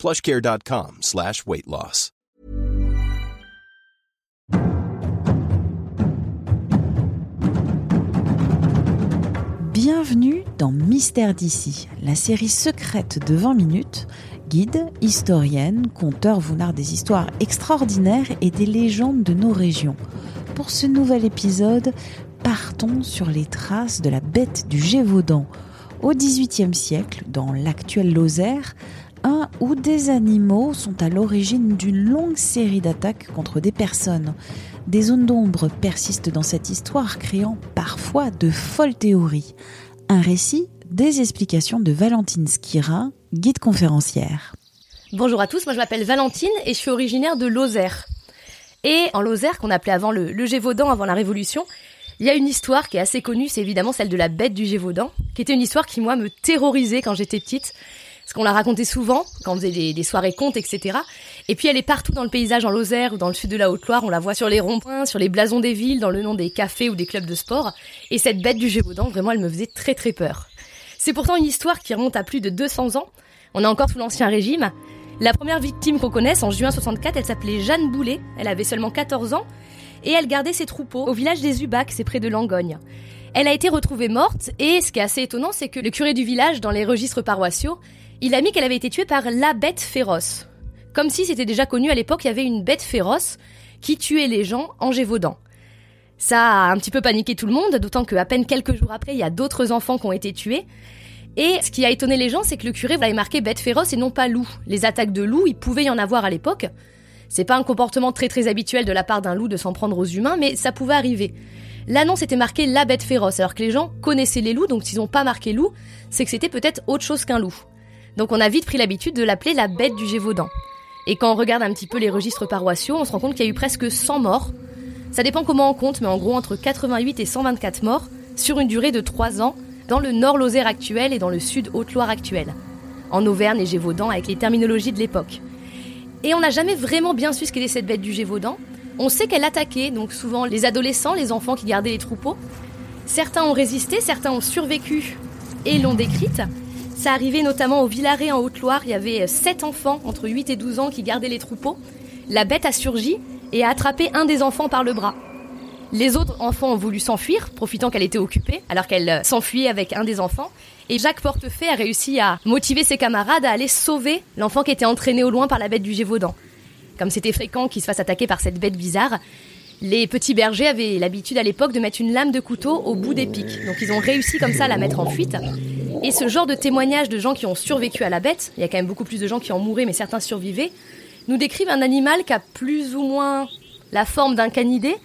plushcare.com slash weight loss. Bienvenue dans Mystère d'ici, la série secrète de 20 minutes. Guide, historienne, conteur vous narre des histoires extraordinaires et des légendes de nos régions. Pour ce nouvel épisode, partons sur les traces de la bête du Gévaudan. Au XVIIIe siècle, dans l'actuelle Lozère, un ou des animaux sont à l'origine d'une longue série d'attaques contre des personnes. Des zones d'ombre persistent dans cette histoire, créant parfois de folles théories. Un récit, des explications de Valentine Skira, guide conférencière. Bonjour à tous, moi je m'appelle Valentine et je suis originaire de Lozère. Et en Lozère, qu'on appelait avant le, le Gévaudan, avant la Révolution, il y a une histoire qui est assez connue, c'est évidemment celle de la bête du Gévaudan, qui était une histoire qui, moi, me terrorisait quand j'étais petite. Parce qu'on la racontait souvent, quand on faisait des, soirées contes, etc. Et puis elle est partout dans le paysage en Lozère ou dans le sud de la Haute-Loire. On la voit sur les ronds-points, sur les blasons des villes, dans le nom des cafés ou des clubs de sport. Et cette bête du Gévaudan, vraiment, elle me faisait très très peur. C'est pourtant une histoire qui remonte à plus de 200 ans. On est encore sous l'Ancien Régime. La première victime qu'on connaisse, en juin 64, elle s'appelait Jeanne Boulet. Elle avait seulement 14 ans. Et elle gardait ses troupeaux au village des Ubacs, c'est près de Langogne. Elle a été retrouvée morte, et ce qui est assez étonnant, c'est que le curé du village, dans les registres paroissiaux, il a mis qu'elle avait été tuée par la bête féroce. Comme si c'était déjà connu à l'époque, il y avait une bête féroce qui tuait les gens en Gévaudan. Ça a un petit peu paniqué tout le monde, d'autant qu'à peine quelques jours après, il y a d'autres enfants qui ont été tués. Et ce qui a étonné les gens, c'est que le curé avait marqué bête féroce et non pas loup. Les attaques de loup, il pouvait y en avoir à l'époque. C'est pas un comportement très très habituel de la part d'un loup de s'en prendre aux humains, mais ça pouvait arriver. L'annonce était marquée la bête féroce, alors que les gens connaissaient les loups, donc s'ils n'ont pas marqué loup, c'est que c'était peut-être autre chose qu'un loup. Donc on a vite pris l'habitude de l'appeler la bête du Gévaudan. Et quand on regarde un petit peu les registres paroissiaux, on se rend compte qu'il y a eu presque 100 morts. Ça dépend comment on compte, mais en gros entre 88 et 124 morts sur une durée de 3 ans dans le nord Lozère actuel et dans le sud Haute-Loire actuel. En Auvergne et Gévaudan avec les terminologies de l'époque. Et on n'a jamais vraiment bien su ce qu'était cette bête du Gévaudan. On sait qu'elle attaquait, donc souvent les adolescents, les enfants qui gardaient les troupeaux. Certains ont résisté, certains ont survécu et l'ont décrite. Ça arrivait notamment au Villaret en Haute-Loire, il y avait 7 enfants entre 8 et 12 ans qui gardaient les troupeaux. La bête a surgi et a attrapé un des enfants par le bras. Les autres enfants ont voulu s'enfuir, profitant qu'elle était occupée, alors qu'elle s'enfuyait avec un des enfants. Et Jacques Portefait a réussi à motiver ses camarades à aller sauver l'enfant qui était entraîné au loin par la bête du Gévaudan. Comme c'était fréquent qu'il se fasse attaquer par cette bête bizarre, les petits bergers avaient l'habitude à l'époque de mettre une lame de couteau au bout des pics. Donc ils ont réussi comme ça à la mettre en fuite. Et ce genre de témoignages de gens qui ont survécu à la bête, il y a quand même beaucoup plus de gens qui en mouraient mais certains survivaient, nous décrivent un animal qui a plus ou moins la forme d'un canidé,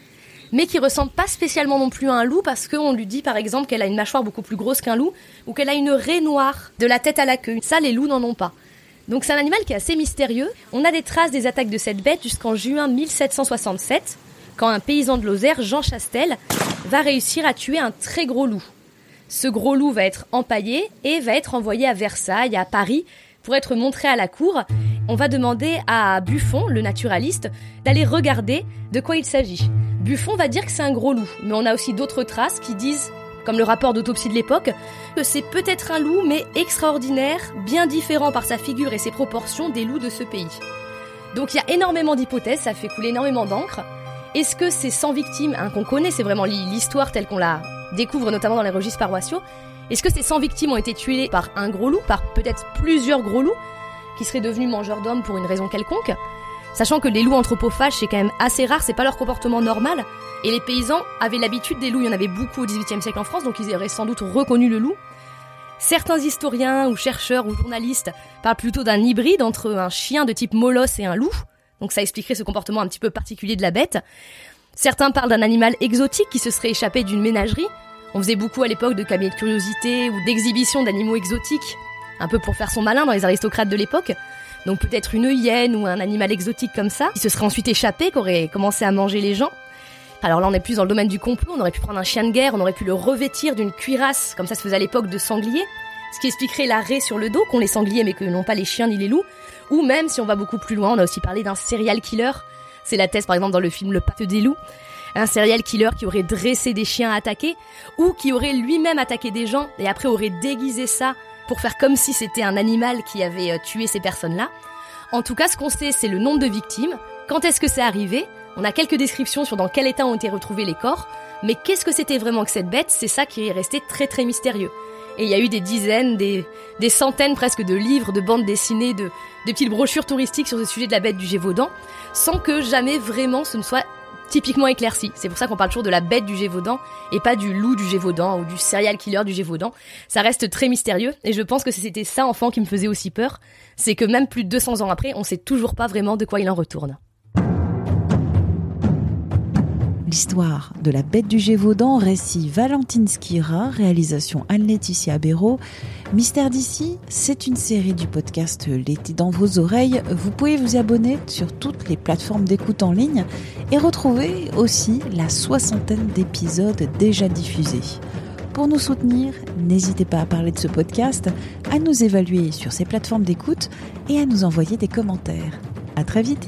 mais qui ressemble pas spécialement non plus à un loup parce qu'on lui dit par exemple qu'elle a une mâchoire beaucoup plus grosse qu'un loup ou qu'elle a une raie noire de la tête à la queue. Ça, les loups n'en ont pas. Donc c'est un animal qui est assez mystérieux. On a des traces des attaques de cette bête jusqu'en juin 1767, quand un paysan de Lozère, Jean Chastel, va réussir à tuer un très gros loup. Ce gros loup va être empaillé et va être envoyé à Versailles, à Paris, pour être montré à la cour. On va demander à Buffon, le naturaliste, d'aller regarder de quoi il s'agit. Buffon va dire que c'est un gros loup, mais on a aussi d'autres traces qui disent, comme le rapport d'autopsie de l'époque, que c'est peut-être un loup, mais extraordinaire, bien différent par sa figure et ses proportions des loups de ce pays. Donc il y a énormément d'hypothèses, ça fait couler énormément d'encre. Est-ce que ces 100 victimes, hein, qu'on connaît, c'est vraiment l'histoire telle qu'on la découvre notamment dans les registres paroissiaux, est-ce que ces 100 victimes ont été tuées par un gros loup, par peut-être plusieurs gros loups, qui seraient devenus mangeurs d'hommes pour une raison quelconque? Sachant que les loups anthropophages, c'est quand même assez rare, c'est pas leur comportement normal. Et les paysans avaient l'habitude des loups, il y en avait beaucoup au XVIIIe siècle en France, donc ils auraient sans doute reconnu le loup. Certains historiens ou chercheurs ou journalistes parlent plutôt d'un hybride entre un chien de type molosse et un loup. Donc ça expliquerait ce comportement un petit peu particulier de la bête. Certains parlent d'un animal exotique qui se serait échappé d'une ménagerie. On faisait beaucoup à l'époque de cabinets de curiosité ou d'exhibition d'animaux exotiques, un peu pour faire son malin dans les aristocrates de l'époque. Donc peut-être une hyène ou un animal exotique comme ça, qui se serait ensuite échappé, qui aurait commencé à manger les gens. Alors là, on est plus dans le domaine du complot. On aurait pu prendre un chien de guerre, on aurait pu le revêtir d'une cuirasse, comme ça se faisait à l'époque de sanglier, ce qui expliquerait l'arrêt sur le dos qu'ont les sangliers, mais que n'ont pas les chiens ni les loups. Ou même, si on va beaucoup plus loin, on a aussi parlé d'un serial killer. C'est la thèse, par exemple, dans le film Le Pacte des loups. Un serial killer qui aurait dressé des chiens à attaquer, ou qui aurait lui-même attaqué des gens, et après aurait déguisé ça pour faire comme si c'était un animal qui avait euh, tué ces personnes-là. En tout cas, ce qu'on sait, c'est le nombre de victimes, quand est-ce que c'est arrivé, on a quelques descriptions sur dans quel état ont été retrouvés les corps, mais qu'est-ce que c'était vraiment que cette bête C'est ça qui est resté très très mystérieux. Et il y a eu des dizaines, des, des centaines presque de livres, de bandes dessinées, de, petites brochures touristiques sur ce sujet de la bête du Gévaudan, sans que jamais vraiment ce ne soit typiquement éclairci. C'est pour ça qu'on parle toujours de la bête du Gévaudan et pas du loup du Gévaudan ou du serial killer du Gévaudan. Ça reste très mystérieux et je pense que c'était ça enfant qui me faisait aussi peur, c'est que même plus de 200 ans après, on sait toujours pas vraiment de quoi il en retourne. L'histoire de la bête du Gévaudan, récit Valentine Skira, réalisation Anne-Laetitia Béraud. Mystère d'ici, c'est une série du podcast L'été dans vos oreilles. Vous pouvez vous abonner sur toutes les plateformes d'écoute en ligne et retrouver aussi la soixantaine d'épisodes déjà diffusés. Pour nous soutenir, n'hésitez pas à parler de ce podcast, à nous évaluer sur ces plateformes d'écoute et à nous envoyer des commentaires. À très vite!